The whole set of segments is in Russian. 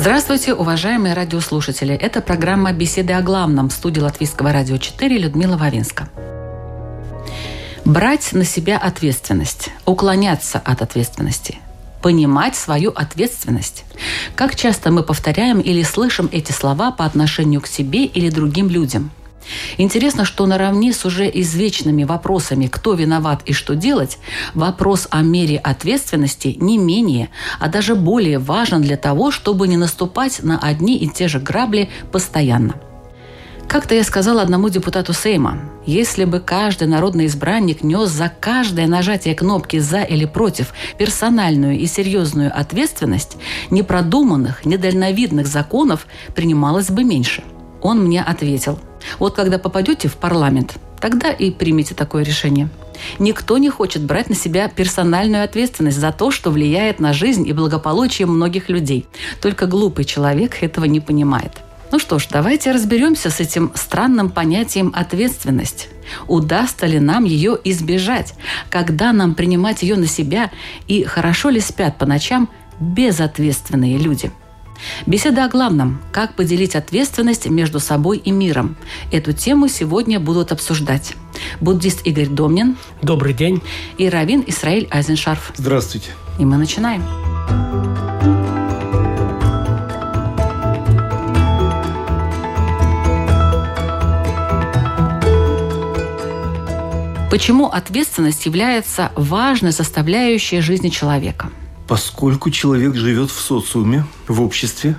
Здравствуйте, уважаемые радиослушатели. Это программа «Беседы о главном» в студии Латвийского радио 4 Людмила Вавинска. Брать на себя ответственность, уклоняться от ответственности, понимать свою ответственность. Как часто мы повторяем или слышим эти слова по отношению к себе или другим людям – Интересно, что наравне с уже извечными вопросами «кто виноват и что делать», вопрос о мере ответственности не менее, а даже более важен для того, чтобы не наступать на одни и те же грабли постоянно. Как-то я сказала одному депутату Сейма, если бы каждый народный избранник нес за каждое нажатие кнопки «за» или «против» персональную и серьезную ответственность, непродуманных, недальновидных законов принималось бы меньше. Он мне ответил – вот когда попадете в парламент, тогда и примите такое решение. Никто не хочет брать на себя персональную ответственность за то, что влияет на жизнь и благополучие многих людей. Только глупый человек этого не понимает. Ну что ж, давайте разберемся с этим странным понятием ответственность. Удастся ли нам ее избежать? Когда нам принимать ее на себя? И хорошо ли спят по ночам безответственные люди? Беседа о главном – как поделить ответственность между собой и миром. Эту тему сегодня будут обсуждать буддист Игорь Домнин. Добрый день. И раввин Исраиль Айзеншарф. Здравствуйте. И мы начинаем. Почему ответственность является важной составляющей жизни человека – поскольку человек живет в социуме, в обществе,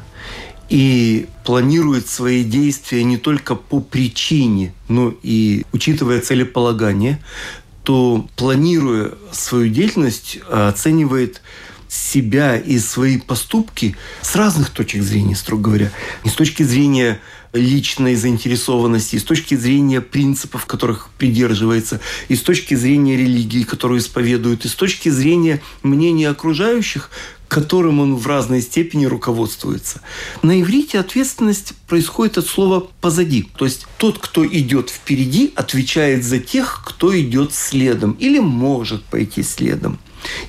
и планирует свои действия не только по причине, но и учитывая целеполагание, то планируя свою деятельность, оценивает себя и свои поступки с разных точек зрения, строго говоря. Не с точки зрения личной заинтересованности, и с точки зрения принципов, которых придерживается, и с точки зрения религии, которую исповедует, и с точки зрения мнения окружающих, которым он в разной степени руководствуется. На иврите ответственность происходит от слова «позади». То есть тот, кто идет впереди, отвечает за тех, кто идет следом или может пойти следом.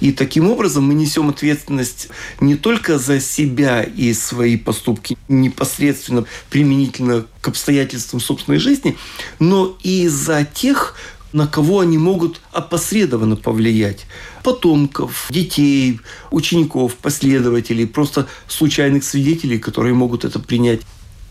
И таким образом мы несем ответственность не только за себя и свои поступки непосредственно применительно к обстоятельствам собственной жизни, но и за тех, на кого они могут опосредованно повлиять. Потомков, детей, учеников, последователей, просто случайных свидетелей, которые могут это принять.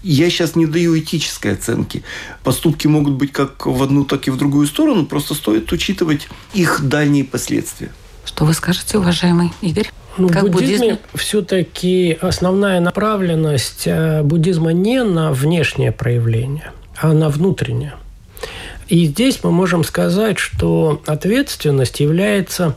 Я сейчас не даю этической оценки. Поступки могут быть как в одну, так и в другую сторону, просто стоит учитывать их дальние последствия. Что вы скажете, уважаемый Игорь? Ну, как в буддизме все-таки основная направленность э, буддизма не на внешнее проявление, а на внутреннее. И здесь мы можем сказать, что ответственность является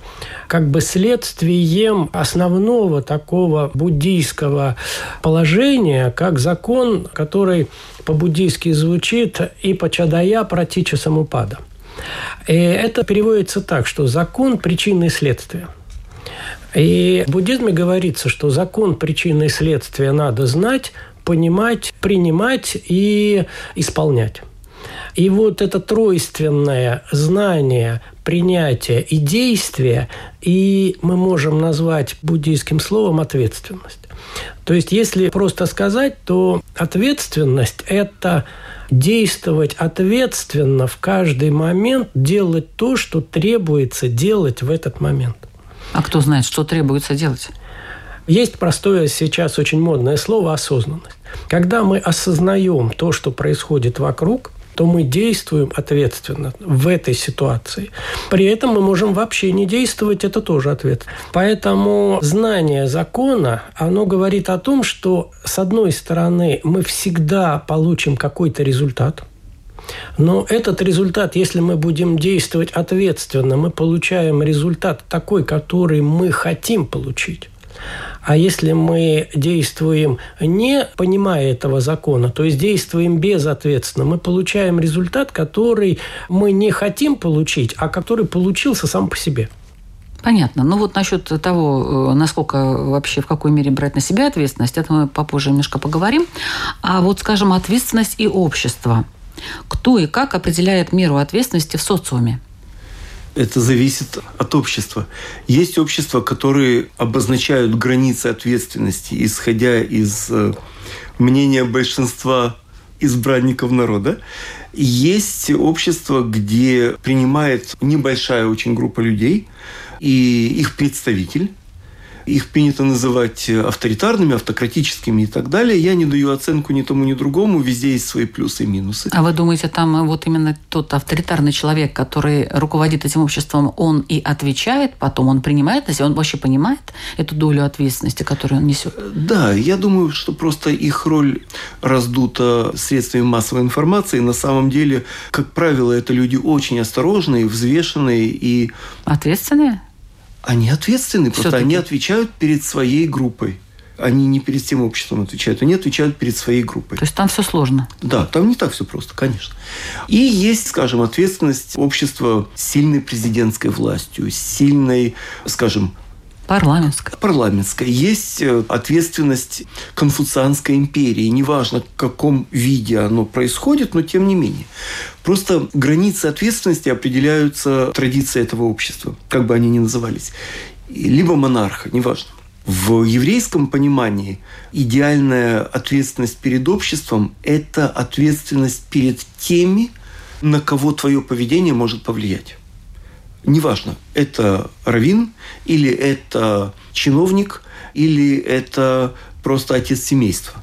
как бы следствием основного такого буддийского положения, как закон, который по-буддийски звучит и по чадая пратича самупада – и это переводится так, что закон причины и следствия. И в буддизме говорится, что закон причины и следствия надо знать, понимать, принимать и исполнять. И вот это тройственное знание, принятие и действие, и мы можем назвать буддийским словом ответственность. То есть, если просто сказать, то ответственность – это действовать ответственно в каждый момент, делать то, что требуется делать в этот момент. А кто знает, что требуется делать? Есть простое сейчас очень модное слово «осознанность». Когда мы осознаем то, что происходит вокруг, то мы действуем ответственно в этой ситуации. При этом мы можем вообще не действовать, это тоже ответ. Поэтому знание закона, оно говорит о том, что с одной стороны мы всегда получим какой-то результат, но этот результат, если мы будем действовать ответственно, мы получаем результат такой, который мы хотим получить. А если мы действуем не понимая этого закона, то есть действуем безответственно, мы получаем результат, который мы не хотим получить, а который получился сам по себе. Понятно. Ну вот насчет того, э, насколько вообще, в какой мере брать на себя ответственность, это мы попозже немножко поговорим. А вот, скажем, ответственность и общество. Кто и как определяет меру ответственности в социуме? Это зависит от общества. Есть общества, которые обозначают границы ответственности, исходя из э, мнения большинства избранников народа. Есть общество, где принимает небольшая очень группа людей – и их представитель. Их принято называть авторитарными, автократическими и так далее. Я не даю оценку ни тому, ни другому. Везде есть свои плюсы и минусы. А вы думаете, там вот именно тот авторитарный человек, который руководит этим обществом, он и отвечает, потом он принимает на себя, он вообще понимает эту долю ответственности, которую он несет? Да, я думаю, что просто их роль раздута средствами массовой информации. На самом деле, как правило, это люди очень осторожные, взвешенные и... Ответственные? Они ответственны, просто Все-таки. они отвечают перед своей группой. Они не перед тем обществом отвечают, они отвечают перед своей группой. То есть там все сложно? Да, там не так все просто, конечно. И есть, скажем, ответственность общества сильной президентской властью, сильной, скажем, Парламентская. Парламентская. Есть э, ответственность конфуцианской империи. Неважно, в каком виде оно происходит, но тем не менее. Просто границы ответственности определяются традицией этого общества, как бы они ни назывались. Либо монарха, неважно. В еврейском понимании идеальная ответственность перед обществом – это ответственность перед теми, на кого твое поведение может повлиять неважно, это равин или это чиновник, или это просто отец семейства.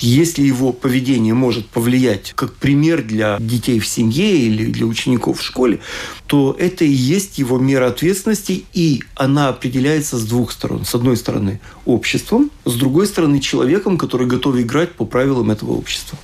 Если его поведение может повлиять как пример для детей в семье или для учеников в школе, то это и есть его мера ответственности, и она определяется с двух сторон. С одной стороны обществом, с другой стороны человеком, который готов играть по правилам этого общества.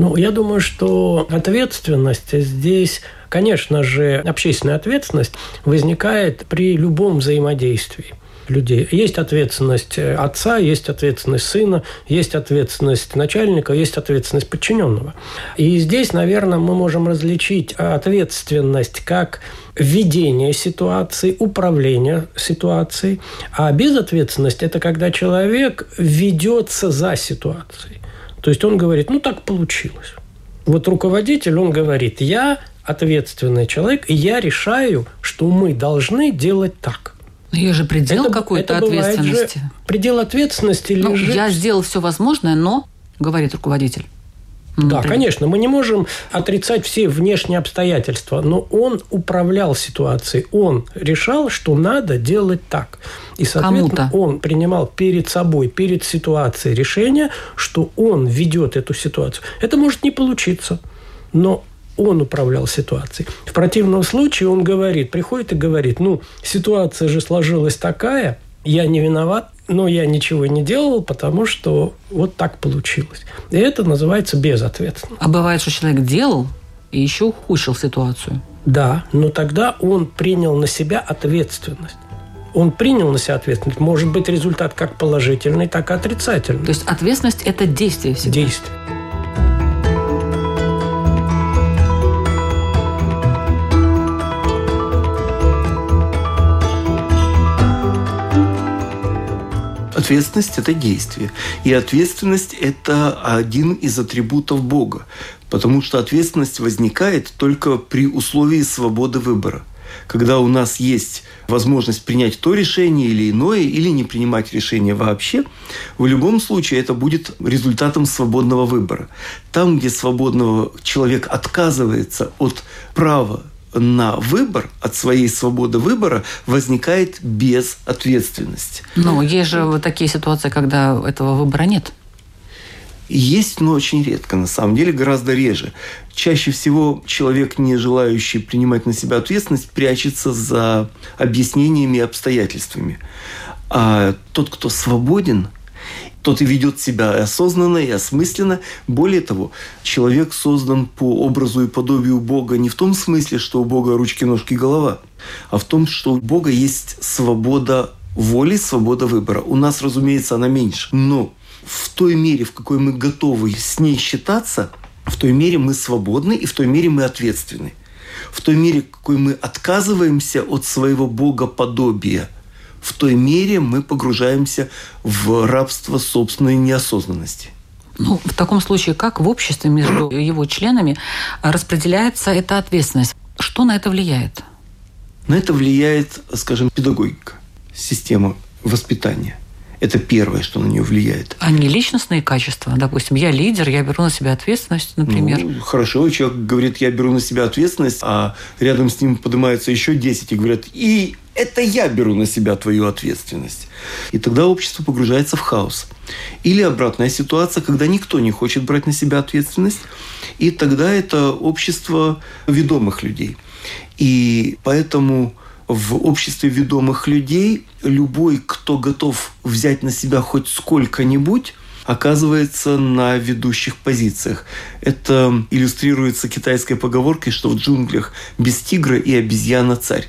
Ну, я думаю, что ответственность здесь Конечно же, общественная ответственность возникает при любом взаимодействии людей. Есть ответственность отца, есть ответственность сына, есть ответственность начальника, есть ответственность подчиненного. И здесь, наверное, мы можем различить ответственность как ведение ситуации, управление ситуацией, а безответственность – это когда человек ведется за ситуацией. То есть он говорит, ну так получилось. Вот руководитель, он говорит, я ответственный человек, и я решаю, что мы должны делать так. Но есть же предел какой-то ответственности. Же предел ответственности ну, лежит... Я сделал все возможное, но, говорит руководитель. Да, конечно, мы не можем отрицать все внешние обстоятельства, но он управлял ситуацией, он решал, что надо делать так. И, соответственно, Кому-то. он принимал перед собой, перед ситуацией решение, что он ведет эту ситуацию. Это может не получиться, но он управлял ситуацией. В противном случае он говорит, приходит и говорит, ну, ситуация же сложилась такая, я не виноват, но я ничего не делал, потому что вот так получилось. И это называется безответственно. А бывает, что человек делал и еще ухудшил ситуацию. Да, но тогда он принял на себя ответственность он принял на себя ответственность. Может быть результат как положительный, так и отрицательный. То есть ответственность – это действие всегда? Действие. Ответственность – это действие. И ответственность – это один из атрибутов Бога. Потому что ответственность возникает только при условии свободы выбора. Когда у нас есть возможность принять то решение или иное, или не принимать решение вообще, в любом случае это будет результатом свободного выбора. Там, где свободного человек отказывается от права на выбор, от своей свободы выбора, возникает безответственность. Ну, есть же вот такие ситуации, когда этого выбора нет. Есть, но очень редко, на самом деле, гораздо реже. Чаще всего человек, не желающий принимать на себя ответственность, прячется за объяснениями и обстоятельствами. А тот, кто свободен – тот и ведет себя осознанно и осмысленно. Более того, человек создан по образу и подобию Бога не в том смысле, что у Бога ручки, ножки, голова, а в том, что у Бога есть свобода воли свобода выбора. У нас, разумеется, она меньше. Но в той мере, в какой мы готовы с ней считаться, в той мере мы свободны и в той мере мы ответственны. В той мере, в какой мы отказываемся от своего богоподобия, в той мере мы погружаемся в рабство собственной неосознанности. Ну, в таком случае, как в обществе между его членами распределяется эта ответственность? Что на это влияет? На это влияет, скажем, педагогика, система воспитания. Это первое, что на нее влияет. А не личностные качества? Допустим, я лидер, я беру на себя ответственность, например. Ну, хорошо, человек говорит, я беру на себя ответственность, а рядом с ним поднимаются еще 10 и говорят, и это я беру на себя твою ответственность. И тогда общество погружается в хаос. Или обратная ситуация, когда никто не хочет брать на себя ответственность, и тогда это общество ведомых людей. И поэтому в обществе ведомых людей любой, кто готов взять на себя хоть сколько-нибудь, оказывается на ведущих позициях. Это иллюстрируется китайской поговоркой, что в джунглях без тигра и обезьяна царь.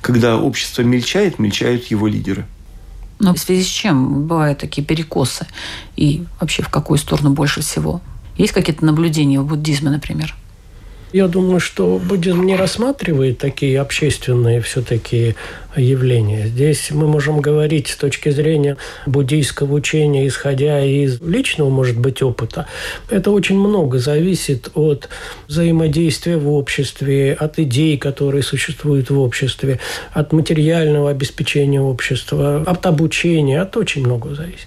Когда общество мельчает, мельчают его лидеры. Но в связи с чем бывают такие перекосы? И вообще в какую сторону больше всего? Есть какие-то наблюдения в буддизме, например? Я думаю, что буддизм не рассматривает такие общественные все-таки явления. Здесь мы можем говорить с точки зрения буддийского учения, исходя из личного, может быть, опыта. Это очень много зависит от взаимодействия в обществе, от идей, которые существуют в обществе, от материального обеспечения общества, от обучения, от очень много зависит.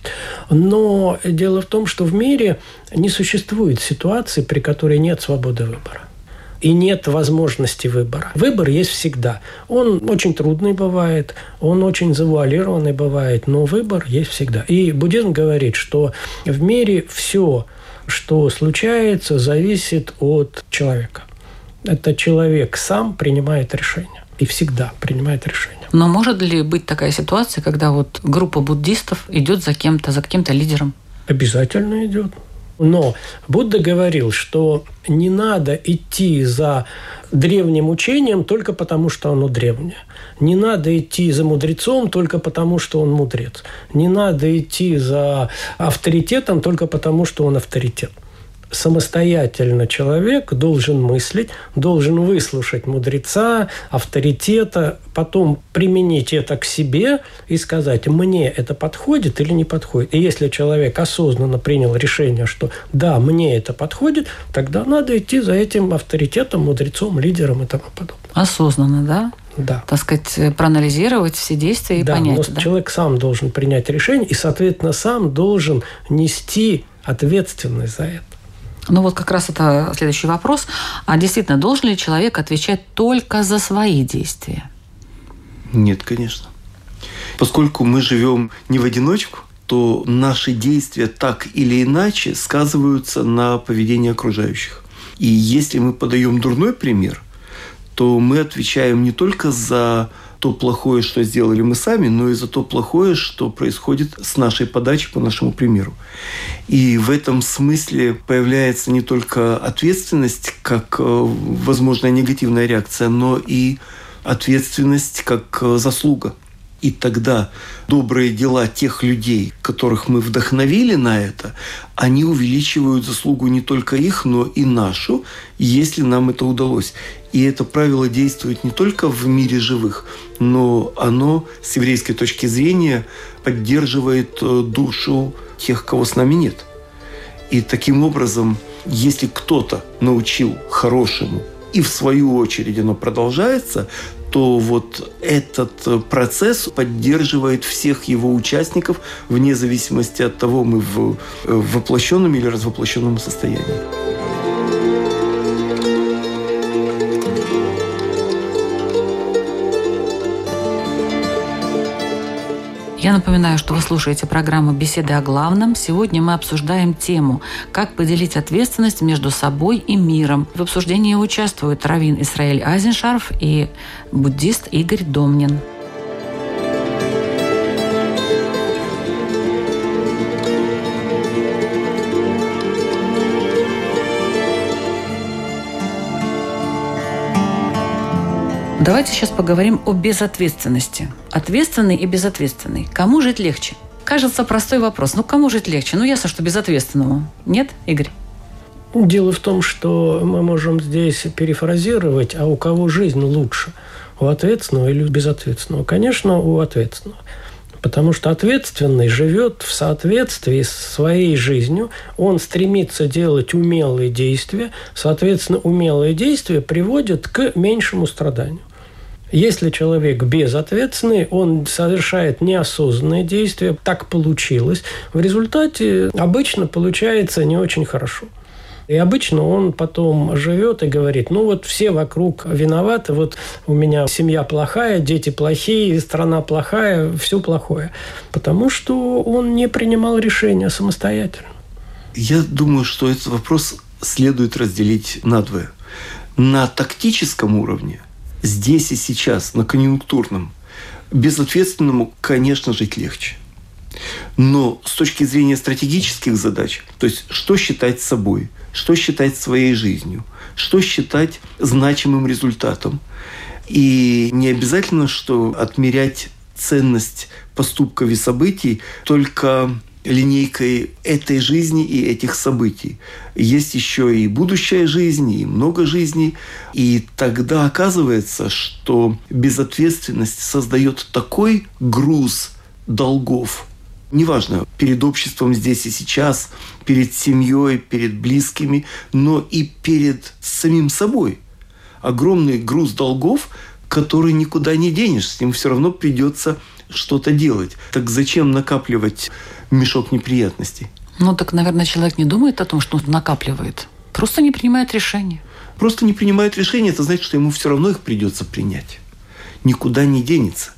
Но дело в том, что в мире не существует ситуации, при которой нет свободы выбора и нет возможности выбора. Выбор есть всегда. Он очень трудный бывает, он очень завуалированный бывает, но выбор есть всегда. И буддизм говорит, что в мире все, что случается, зависит от человека. Это человек сам принимает решение и всегда принимает решение. Но может ли быть такая ситуация, когда вот группа буддистов идет за кем-то, за каким-то лидером? Обязательно идет. Но Будда говорил, что не надо идти за древним учением только потому, что оно древнее. Не надо идти за мудрецом только потому, что он мудрец. Не надо идти за авторитетом только потому, что он авторитет самостоятельно человек должен мыслить, должен выслушать мудреца, авторитета, потом применить это к себе и сказать, мне это подходит или не подходит. И если человек осознанно принял решение, что да, мне это подходит, тогда надо идти за этим авторитетом, мудрецом, лидером и тому подобное. Осознанно, да? Да. Так сказать, проанализировать все действия и да, понять. Но да, человек сам должен принять решение и, соответственно, сам должен нести ответственность за это. Ну вот как раз это следующий вопрос. А действительно, должен ли человек отвечать только за свои действия? Нет, конечно. Поскольку мы живем не в одиночку, то наши действия так или иначе сказываются на поведении окружающих. И если мы подаем дурной пример, то мы отвечаем не только за то плохое, что сделали мы сами, но и за то плохое, что происходит с нашей подачей по нашему примеру. И в этом смысле появляется не только ответственность как э, возможная негативная реакция, но и ответственность как э, заслуга. И тогда добрые дела тех людей, которых мы вдохновили на это, они увеличивают заслугу не только их, но и нашу, если нам это удалось. И это правило действует не только в мире живых, но оно с еврейской точки зрения поддерживает э, душу тех, кого с нами нет. И таким образом, если кто-то научил хорошему, и в свою очередь оно продолжается, то вот этот э, процесс поддерживает всех его участников вне зависимости от того, мы в э, воплощенном или развоплощенном состоянии. Я напоминаю, что вы слушаете программу «Беседы о главном». Сегодня мы обсуждаем тему «Как поделить ответственность между собой и миром». В обсуждении участвуют раввин Исраиль Азеншарф и буддист Игорь Домнин. Давайте сейчас поговорим о безответственности. Ответственный и безответственный. Кому жить легче? Кажется, простой вопрос. Ну, кому жить легче? Ну, ясно, что безответственному. Нет, Игорь? Дело в том, что мы можем здесь перефразировать, а у кого жизнь лучше? У ответственного или безответственного? Конечно, у ответственного. Потому что ответственный живет в соответствии с своей жизнью, он стремится делать умелые действия, соответственно, умелые действия приводят к меньшему страданию. Если человек безответственный, он совершает неосознанные действия, так получилось, в результате обычно получается не очень хорошо. И обычно он потом живет и говорит, ну вот все вокруг виноваты, вот у меня семья плохая, дети плохие, страна плохая, все плохое. Потому что он не принимал решения самостоятельно. Я думаю, что этот вопрос следует разделить на двое. На тактическом уровне, здесь и сейчас, на конъюнктурном, безответственному, конечно, жить легче. Но с точки зрения стратегических задач, то есть что считать собой, что считать своей жизнью, что считать значимым результатом. И не обязательно, что отмерять ценность поступков и событий только линейкой этой жизни и этих событий. Есть еще и будущая жизнь, и много жизней. И тогда оказывается, что безответственность создает такой груз долгов – неважно, перед обществом здесь и сейчас, перед семьей, перед близкими, но и перед самим собой. Огромный груз долгов, который никуда не денешь, с ним все равно придется что-то делать. Так зачем накапливать мешок неприятностей? Ну, так, наверное, человек не думает о том, что он накапливает. Просто не принимает решения. Просто не принимает решения, это значит, что ему все равно их придется принять. Никуда не денется.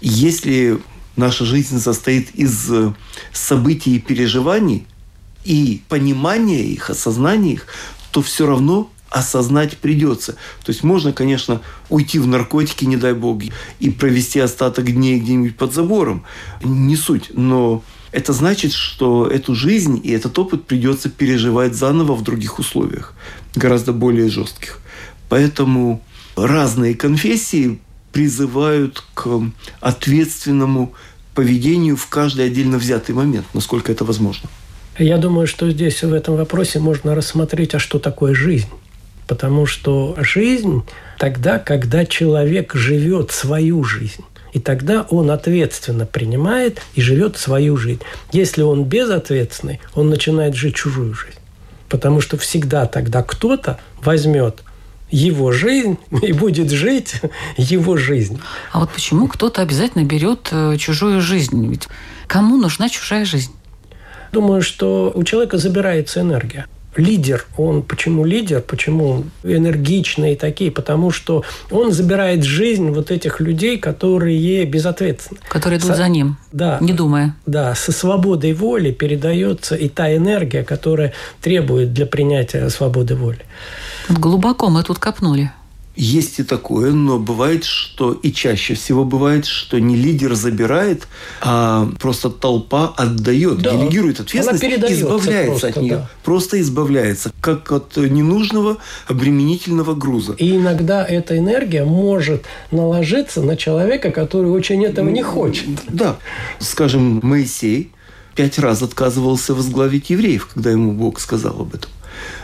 Если наша жизнь состоит из э, событий и переживаний, и понимания их, осознания их, то все равно осознать придется. То есть можно, конечно, уйти в наркотики, не дай бог, и провести остаток дней где-нибудь под забором. Не суть. Но это значит, что эту жизнь и этот опыт придется переживать заново в других условиях, гораздо более жестких. Поэтому разные конфессии призывают к ответственному поведению в каждый отдельно взятый момент, насколько это возможно. Я думаю, что здесь в этом вопросе можно рассмотреть, а что такое жизнь. Потому что жизнь тогда, когда человек живет свою жизнь. И тогда он ответственно принимает и живет свою жизнь. Если он безответственный, он начинает жить чужую жизнь. Потому что всегда тогда кто-то возьмет его жизнь и будет жить его жизнь. А вот почему кто-то обязательно берет э, чужую жизнь? Ведь кому нужна чужая жизнь? Думаю, что у человека забирается энергия. Лидер, он почему лидер, почему энергичные такие, потому что он забирает жизнь вот этих людей, которые безответственны. Которые идут со... за ним, да, не думая. Да, со свободой воли передается и та энергия, которая требует для принятия свободы воли. Глубоко мы тут копнули. Есть и такое, но бывает, что и чаще всего бывает, что не лидер забирает, а просто толпа отдает, да. делегирует ответственность, избавляется просто, от нее. Да. Просто избавляется, как от ненужного обременительного груза. И иногда эта энергия может наложиться на человека, который очень этого не хочет. Да. Скажем, Моисей пять раз отказывался возглавить евреев, когда ему Бог сказал об этом.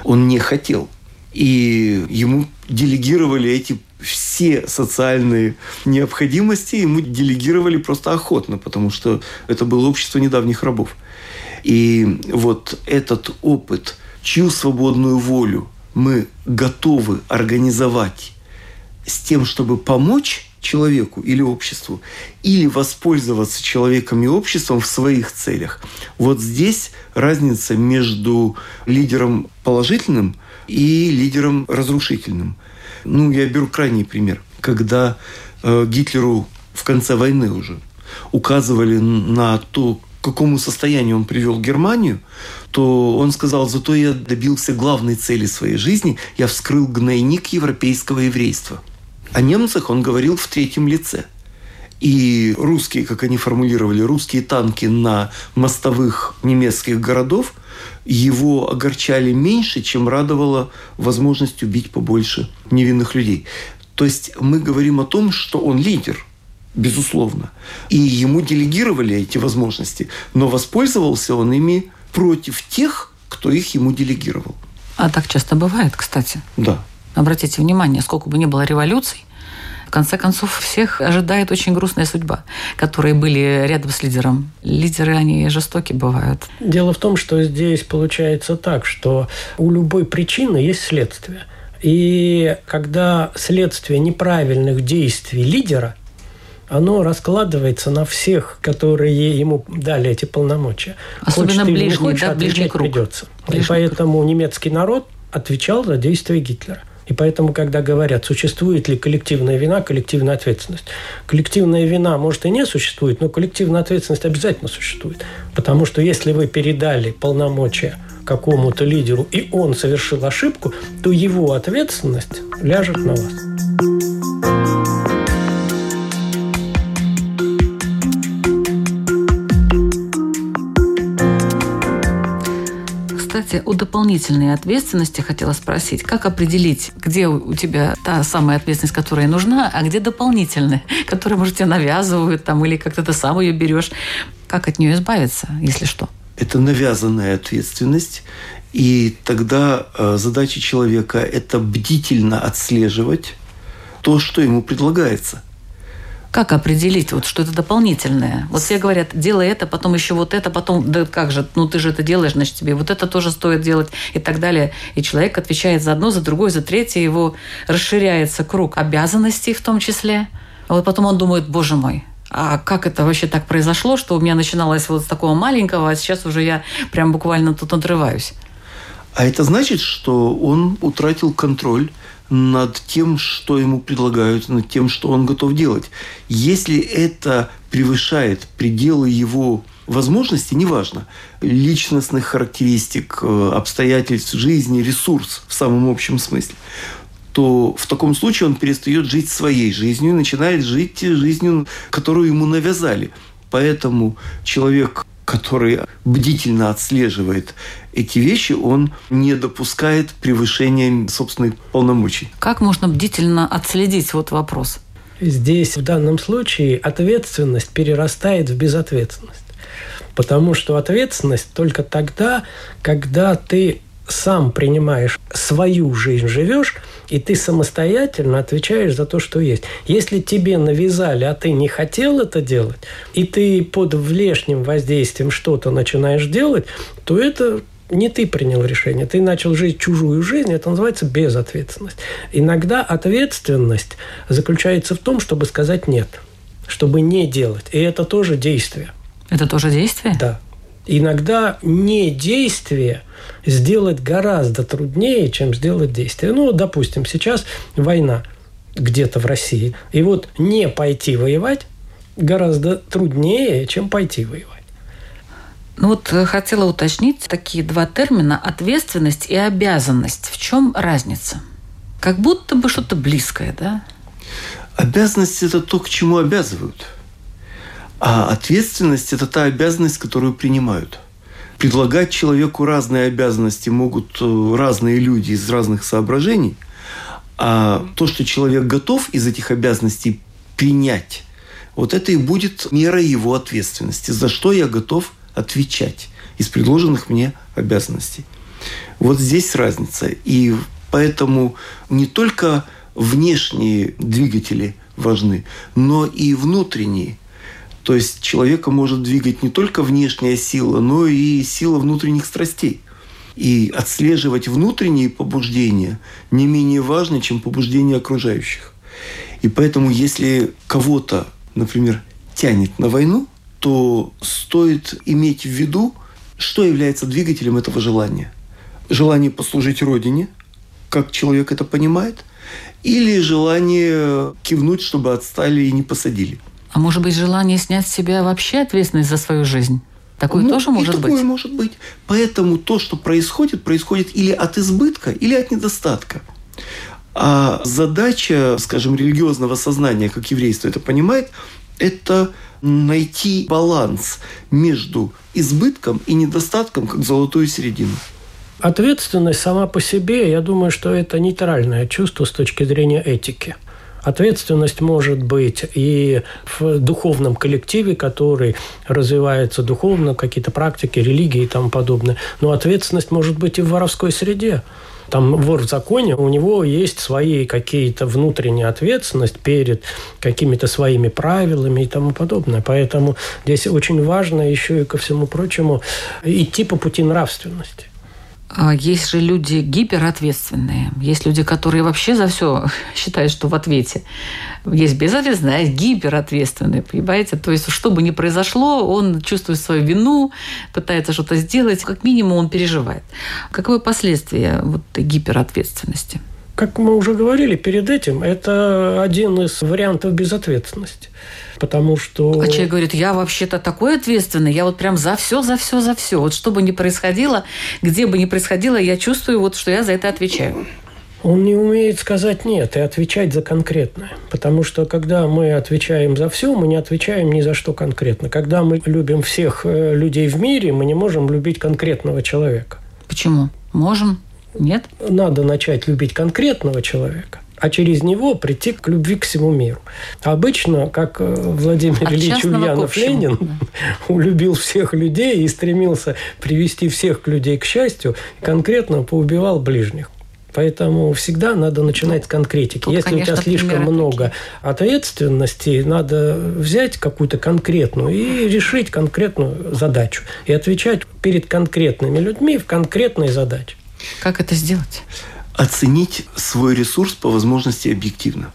Он не хотел. И ему делегировали эти все социальные необходимости, ему делегировали просто охотно, потому что это было общество недавних рабов. И вот этот опыт, чью свободную волю мы готовы организовать с тем, чтобы помочь человеку или обществу, или воспользоваться человеком и обществом в своих целях. Вот здесь разница между лидером положительным – и лидером разрушительным. Ну, я беру крайний пример. Когда э, Гитлеру в конце войны уже указывали на то, к какому состоянию он привел Германию, то он сказал, зато я добился главной цели своей жизни, я вскрыл гнойник европейского еврейства. О немцах он говорил в третьем лице – и русские, как они формулировали, русские танки на мостовых немецких городов его огорчали меньше, чем радовала возможность убить побольше невинных людей. То есть мы говорим о том, что он лидер, безусловно. И ему делегировали эти возможности, но воспользовался он ими против тех, кто их ему делегировал. А так часто бывает, кстати. Да. Обратите внимание, сколько бы ни было революций, в конце концов, всех ожидает очень грустная судьба, которые были рядом с лидером. Лидеры, они жестоки бывают. Дело в том, что здесь получается так, что у любой причины есть следствие. И когда следствие неправильных действий лидера – оно раскладывается на всех, которые ему дали эти полномочия. Особенно ближний, да, ближний круг. придется. Ближний и поэтому круг. немецкий народ отвечал за действия Гитлера. И поэтому, когда говорят, существует ли коллективная вина, коллективная ответственность. Коллективная вина, может, и не существует, но коллективная ответственность обязательно существует. Потому что если вы передали полномочия какому-то лидеру, и он совершил ошибку, то его ответственность ляжет на вас. Кстати, о дополнительной ответственности хотела спросить. Как определить, где у тебя та самая ответственность, которая нужна, а где дополнительная, которая, может, тебе навязывают там, или как-то ты сам ее берешь? Как от нее избавиться, если что? Это навязанная ответственность. И тогда э, задача человека – это бдительно отслеживать то, что ему предлагается. Как определить, вот, что это дополнительное? Вот все говорят, делай это, потом еще вот это, потом, да как же, ну ты же это делаешь, значит тебе вот это тоже стоит делать и так далее. И человек отвечает за одно, за другое, за третье, его расширяется круг обязанностей в том числе. А вот потом он думает, боже мой, а как это вообще так произошло, что у меня начиналось вот с такого маленького, а сейчас уже я прям буквально тут отрываюсь? А это значит, что он утратил контроль над тем, что ему предлагают, над тем, что он готов делать. Если это превышает пределы его возможностей, неважно, личностных характеристик, э, обстоятельств жизни, ресурс в самом общем смысле, то в таком случае он перестает жить своей жизнью и начинает жить жизнью, которую ему навязали. Поэтому человек который бдительно отслеживает эти вещи, он не допускает превышения собственных полномочий. Как можно бдительно отследить? Вот вопрос. Здесь в данном случае ответственность перерастает в безответственность. Потому что ответственность только тогда, когда ты сам принимаешь свою жизнь, живешь, и ты самостоятельно отвечаешь за то, что есть. Если тебе навязали, а ты не хотел это делать, и ты под внешним воздействием что-то начинаешь делать, то это не ты принял решение, ты начал жить чужую жизнь, это называется безответственность. Иногда ответственность заключается в том, чтобы сказать «нет», чтобы не делать. И это тоже действие. Это тоже действие? Да. Иногда не действие сделать гораздо труднее, чем сделать действие. Ну, допустим, сейчас война где-то в России. И вот не пойти воевать гораздо труднее, чем пойти воевать. Ну вот э, хотела уточнить такие два термина – ответственность и обязанность. В чем разница? Как будто бы что-то близкое, да? Обязанность – это то, к чему обязывают. А ответственность – это та обязанность, которую принимают – предлагать человеку разные обязанности могут э, разные люди из разных соображений, а то, что человек готов из этих обязанностей принять, вот это и будет мера его ответственности, за что я готов отвечать из предложенных мне обязанностей. Вот здесь разница. И поэтому не только внешние двигатели важны, но и внутренние – то есть человека может двигать не только внешняя сила, но и сила внутренних страстей. И отслеживать внутренние побуждения не менее важно, чем побуждения окружающих. И поэтому, если кого-то, например, тянет на войну, то стоит иметь в виду, что является двигателем этого желания. Желание послужить Родине, как человек это понимает, или желание кивнуть, чтобы отстали и не посадили – а может быть, желание снять с себя вообще ответственность за свою жизнь? Такое ну, тоже может и быть? Такое может быть. Поэтому то, что происходит, происходит или от избытка, или от недостатка. А задача, скажем, религиозного сознания, как еврейство это понимает, это найти баланс между избытком и недостатком, как золотую середину. Ответственность сама по себе, я думаю, что это нейтральное чувство с точки зрения этики. Ответственность может быть и в духовном коллективе, который развивается духовно, какие-то практики, религии и тому подобное. Но ответственность может быть и в воровской среде. Там вор в законе, у него есть свои какие-то внутренние ответственность перед какими-то своими правилами и тому подобное. Поэтому здесь очень важно еще и ко всему прочему идти по пути нравственности. А есть же люди гиперответственные. Есть люди, которые вообще за все считают, что в ответе. Есть безответственные, а есть гиперответственные, понимаете? То есть, что бы ни произошло, он чувствует свою вину, пытается что-то сделать. Как минимум, он переживает. Каковы последствия вот гиперответственности? Как мы уже говорили перед этим, это один из вариантов безответственности. Потому что... А человек говорит, я вообще-то такой ответственный, я вот прям за все, за все, за все. Вот что бы ни происходило, где бы ни происходило, я чувствую, вот, что я за это отвечаю. Он не умеет сказать нет и отвечать за конкретное. Потому что когда мы отвечаем за все, мы не отвечаем ни за что конкретно. Когда мы любим всех э, людей в мире, мы не можем любить конкретного человека. Почему? Можем. Нет? Надо начать любить конкретного человека, а через него прийти к любви к всему миру. Обычно, как э, Владимир От Ильич Ульянов Ленин улюбил всех людей и стремился привести всех людей к счастью, конкретно поубивал ближних. Поэтому всегда надо начинать с конкретики. Тут, Если конечно, у тебя слишком много ответственности, надо взять какую-то конкретную и решить конкретную задачу. И отвечать перед конкретными людьми в конкретной задаче. Как это сделать? Оценить свой ресурс по возможности объективно.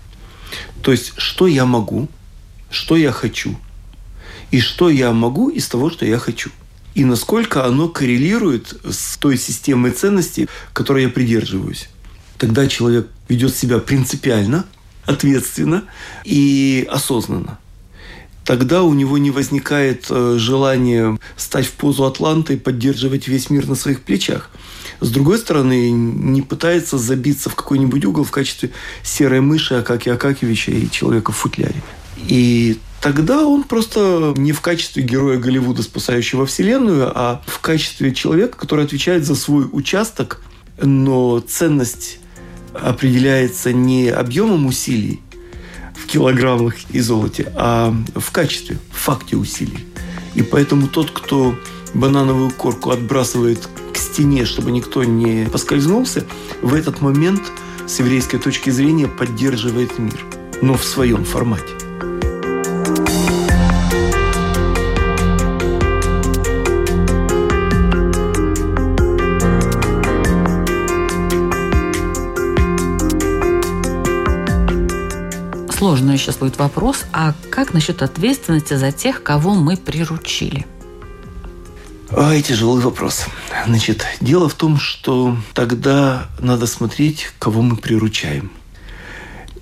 То есть, что я могу, что я хочу, и что я могу из того, что я хочу. И насколько оно коррелирует с той системой ценностей, которой я придерживаюсь. Тогда человек ведет себя принципиально, ответственно и осознанно тогда у него не возникает э, желания стать в позу Атланта и поддерживать весь мир на своих плечах. С другой стороны, не пытается забиться в какой-нибудь угол в качестве серой мыши Акаки Акакевича и человека в футляре. И тогда он просто не в качестве героя Голливуда, спасающего Вселенную, а в качестве человека, который отвечает за свой участок, но ценность определяется не объемом усилий в килограммах и золоте, а в качестве, в факте усилий. И поэтому тот, кто банановую корку отбрасывает стене, чтобы никто не поскользнулся, в этот момент с еврейской точки зрения поддерживает мир, но в своем формате. Сложный сейчас будет вопрос, а как насчет ответственности за тех, кого мы приручили? Ой, тяжелый вопрос. Значит, дело в том, что тогда надо смотреть, кого мы приручаем.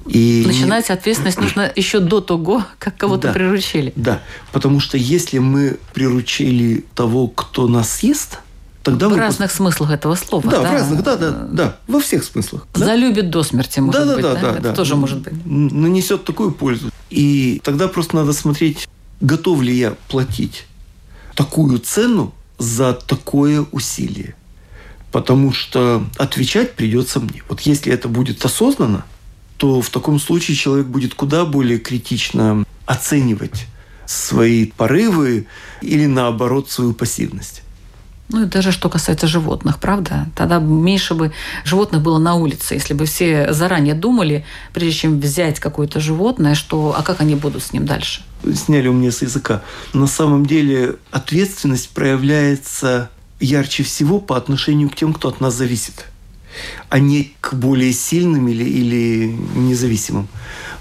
И... Начинать ответственность нужно еще до того, как кого-то да, приручили. Да, потому что если мы приручили того, кто нас съест, тогда в мы... разных смыслах этого слова. Да, да, в разных, да, да, да, во всех смыслах. Залюбит да? до смерти, может да, быть, да, да? да, Это да, тоже может быть. Нанесет такую пользу. И тогда просто надо смотреть, готов ли я платить такую цену за такое усилие. Потому что отвечать придется мне. Вот если это будет осознанно, то в таком случае человек будет куда более критично оценивать свои порывы или наоборот свою пассивность. Ну и даже что касается животных, правда? Тогда меньше бы животных было на улице, если бы все заранее думали, прежде чем взять какое-то животное, что, а как они будут с ним дальше? Сняли у меня с языка. На самом деле ответственность проявляется ярче всего по отношению к тем, кто от нас зависит, а не к более сильным или, или независимым.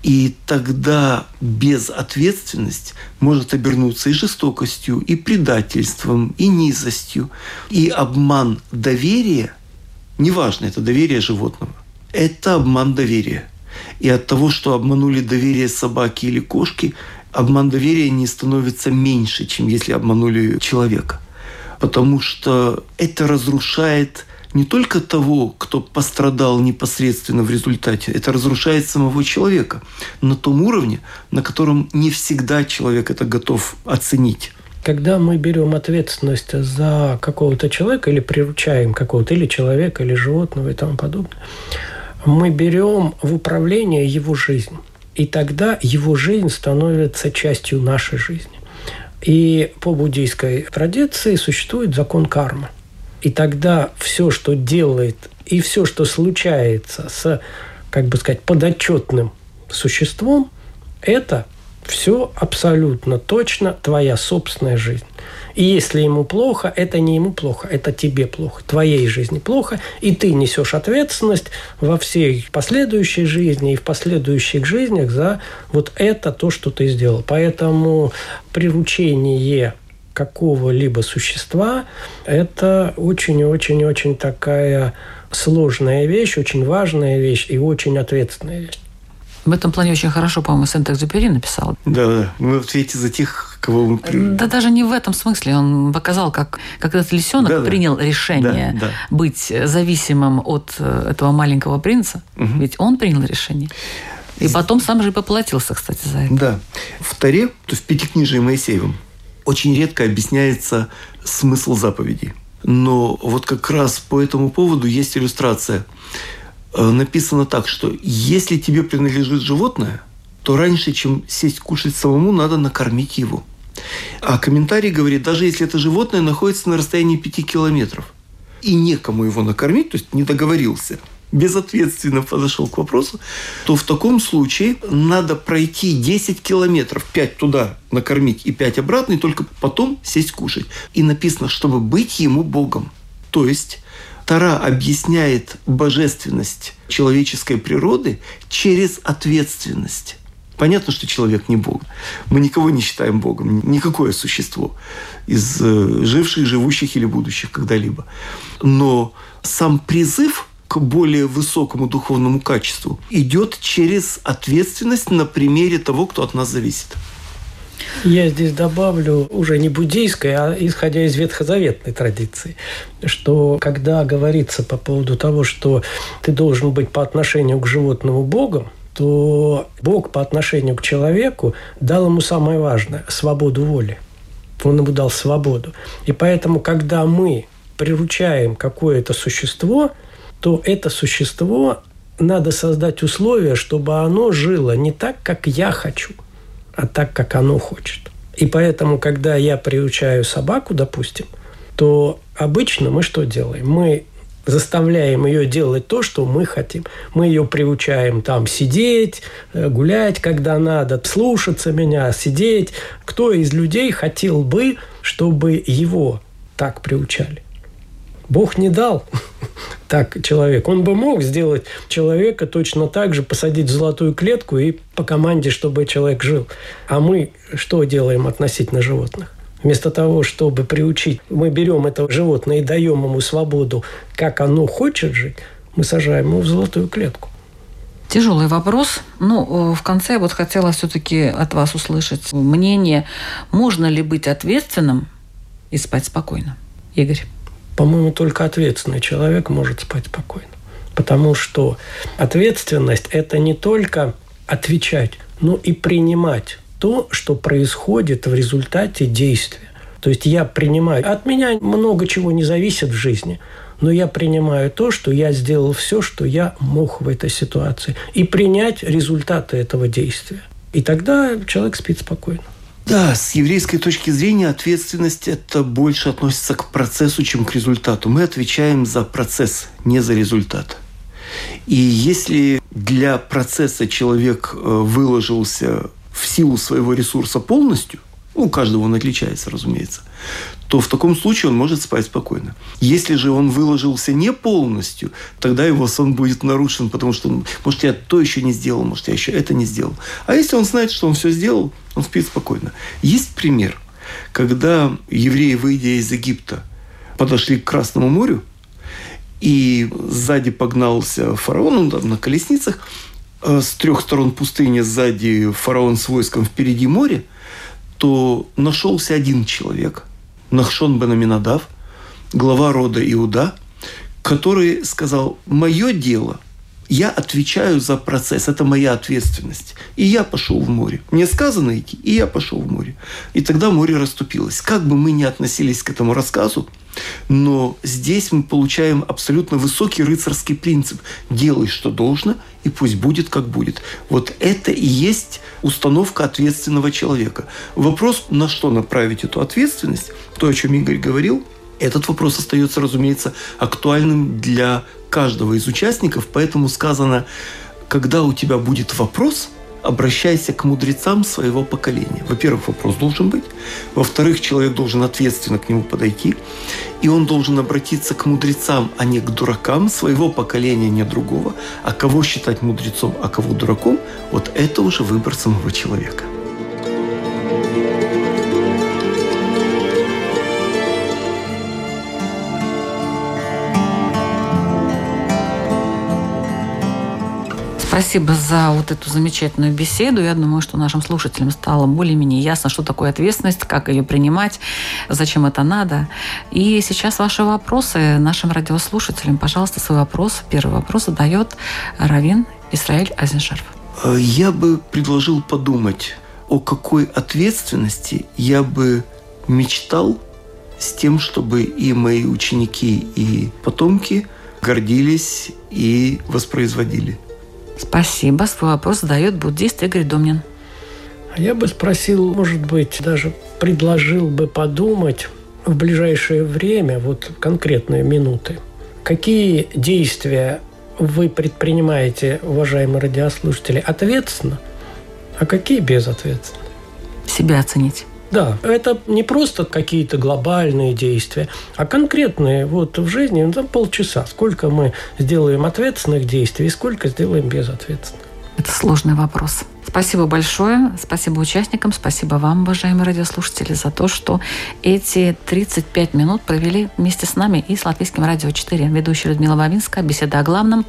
И тогда безответственность может обернуться и жестокостью, и предательством, и низостью, и обман доверия. Неважно, это доверие животного. Это обман доверия. И от того, что обманули доверие собаки или кошки, обман доверия не становится меньше, чем если обманули человека. Потому что это разрушает не только того, кто пострадал непосредственно в результате, это разрушает самого человека на том уровне, на котором не всегда человек это готов оценить. Когда мы берем ответственность за какого-то человека или приручаем какого-то или человека, или животного и тому подобное, мы берем в управление его жизнь. И тогда его жизнь становится частью нашей жизни. И по буддийской традиции существует закон кармы. И тогда все, что делает, и все, что случается с, как бы сказать, подотчетным существом, это все абсолютно точно твоя собственная жизнь. И если ему плохо, это не ему плохо, это тебе плохо, твоей жизни плохо, и ты несешь ответственность во всей последующей жизни и в последующих жизнях за вот это то, что ты сделал. Поэтому приручение какого-либо существа – это очень-очень-очень такая сложная вещь, очень важная вещь и очень ответственная вещь. В этом плане очень хорошо, по-моему, Сент-Экзюпери написал. Да, да. Мы в ответе за тех, кого мы... Да даже не в этом смысле. Он показал, как, как этот лисенок Да, да. принял решение Да, да. быть зависимым от э, этого маленького принца. Ведь он принял решение. И потом сам же и поплатился, кстати, за это. Да. В Таре, то есть в Пятикнижии Моисеевым, очень редко объясняется смысл заповедей. Но вот как раз по этому поводу есть иллюстрация. Э, Написано так, что если тебе принадлежит животное, то раньше, чем сесть кушать самому, надо накормить его. А комментарий говорит, даже если это животное находится на расстоянии 5 километров, и некому его накормить, то есть не договорился, безответственно подошел к вопросу, то в таком случае надо пройти 10 километров, 5 туда накормить и 5 обратно, и только потом сесть кушать. И написано, чтобы быть ему Богом. То есть Тара объясняет божественность человеческой природы через ответственность. Понятно, что человек не Бог. Мы никого не считаем Богом, никакое существо из э, живших, живущих или будущих когда-либо. Но сам призыв к более высокому духовному качеству идет через ответственность на примере того, кто от нас зависит. Я здесь добавлю уже не буддийской, а исходя из ветхозаветной традиции, что когда говорится по поводу того, что ты должен быть по отношению к животному Богом, то Бог по отношению к человеку дал ему самое важное – свободу воли. Он ему дал свободу. И поэтому, когда мы приручаем какое-то существо, то это существо надо создать условия, чтобы оно жило не так, как я хочу, а так, как оно хочет. И поэтому, когда я приучаю собаку, допустим, то обычно мы что делаем? Мы заставляем ее делать то, что мы хотим. Мы ее приучаем там сидеть, э, гулять, когда надо, слушаться меня, сидеть. Кто из людей хотел бы, чтобы его так приучали? Бог не дал так человек. Он бы мог сделать человека точно так же, посадить в золотую клетку и по команде, чтобы человек жил. А мы что делаем относительно животных? Вместо того, чтобы приучить, мы берем это животное и даем ему свободу, как оно хочет жить, мы сажаем его в золотую клетку. Тяжелый вопрос. Ну, э, в конце вот хотела все-таки от вас услышать мнение, можно ли быть ответственным и спать спокойно? Игорь. По-моему, только ответственный человек может спать спокойно. Потому что ответственность – это не только отвечать, но и принимать то, что происходит в результате действия. То есть я принимаю. От меня много чего не зависит в жизни, но я принимаю то, что я сделал все, что я мог в этой ситуации, и принять результаты этого действия. И тогда человек спит спокойно. Да, с еврейской точки зрения ответственность это больше относится к процессу, чем к результату. Мы отвечаем за процесс, не за результат. И если для процесса человек э, выложился в силу своего ресурса полностью, ну, у каждого он отличается, разумеется, то в таком случае он может спать спокойно. Если же он выложился не полностью, тогда его сон будет нарушен, потому что, он, может, я то еще не сделал, может, я еще это не сделал. А если он знает, что он все сделал, он спит спокойно. Есть пример, когда евреи, выйдя из Египта, подошли к Красному морю, и сзади погнался фараон, он там на колесницах, э, с трех сторон пустыни, сзади фараон с войском, впереди море, то нашелся один человек, Нахшон бен Аминадав, глава рода Иуда, который сказал, мое дело я отвечаю за процесс, это моя ответственность. И я пошел в море. Мне сказано идти, и я пошел в море. И тогда море расступилось. Как бы мы ни относились к этому рассказу, но здесь мы получаем абсолютно высокий рыцарский принцип. Делай, что должно, и пусть будет, как будет. Вот это и есть установка ответственного человека. Вопрос, на что направить эту ответственность, то, о чем Игорь говорил, этот вопрос остается, разумеется, актуальным для каждого из участников, поэтому сказано, когда у тебя будет вопрос – обращайся к мудрецам своего поколения. Во-первых, вопрос должен быть. Во-вторых, человек должен ответственно к нему подойти. И он должен обратиться к мудрецам, а не к дуракам своего поколения, не другого. А кого считать мудрецом, а кого дураком, вот это уже выбор самого человека. Спасибо за вот эту замечательную беседу. Я думаю, что нашим слушателям стало более-менее ясно, что такое ответственность, как ее принимать, зачем это надо. И сейчас ваши вопросы нашим радиослушателям. Пожалуйста, свой вопрос. Первый вопрос задает Равин Исраиль Азеншарф. Э, я бы предложил подумать, о какой ответственности я бы мечтал с тем, чтобы и мои ученики, и потомки гордились и воспроизводили. Спасибо. Свой вопрос задает буддист Игорь Домнин. Я бы спросил, может быть, даже предложил бы подумать в ближайшее время, вот конкретные минуты, какие действия вы предпринимаете, уважаемые радиослушатели, ответственно, а какие безответственно? Себя оценить. Да, это не просто какие-то глобальные действия, а конкретные вот в жизни, ну, там полчаса. Сколько мы сделаем ответственных действий сколько сделаем безответственных. Это сложный вопрос. Спасибо большое. Спасибо участникам. Спасибо вам, уважаемые радиослушатели, за то, что эти 35 минут провели вместе с нами и с Латвийским радио 4. Ведущая Людмила Вавинская. Беседа о главном.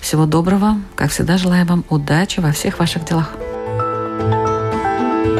Всего доброго. Как всегда, желаю вам удачи во всех ваших делах.